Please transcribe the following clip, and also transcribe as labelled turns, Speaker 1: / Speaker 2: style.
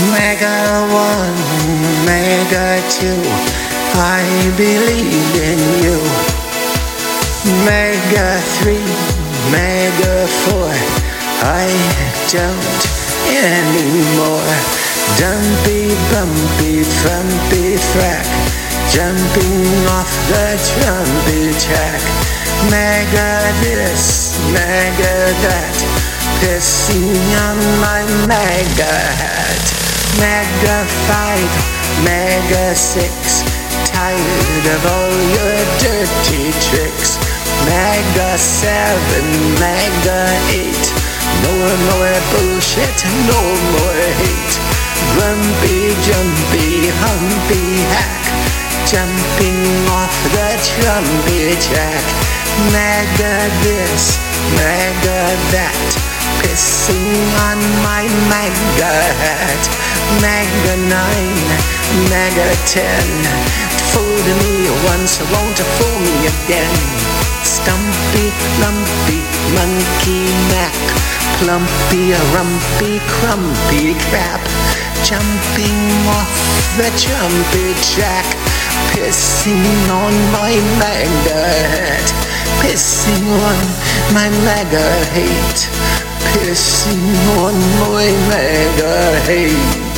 Speaker 1: MAGA one, MAGA two, I believe in you. MAGA three, MAGA four, I don't anymore. Dumpy, bumpy, frumpy thrack, jumping off the trumpy track. MAGA this, MAGA that, pissing on my MAGA hat. MAGA 5, MAGA 6 Tired of all your dirty tricks MAGA 7, MAGA 8 No more bullshit, no more hate Grumpy, jumpy, humpy hack. Jumping off the trumpy track. MAGA this, MAGA that. Pissing on my MAGA hat. MAGA 9, MAGA 10 Fooled me once, won't fool me again. Stumpy, lumpy, monkey Mac Plumpy, rumpy, crumpy crap Jumping off the jumpy jack, Pissing on my head Pissing on my MAGA hate Pissing on my MAGA hate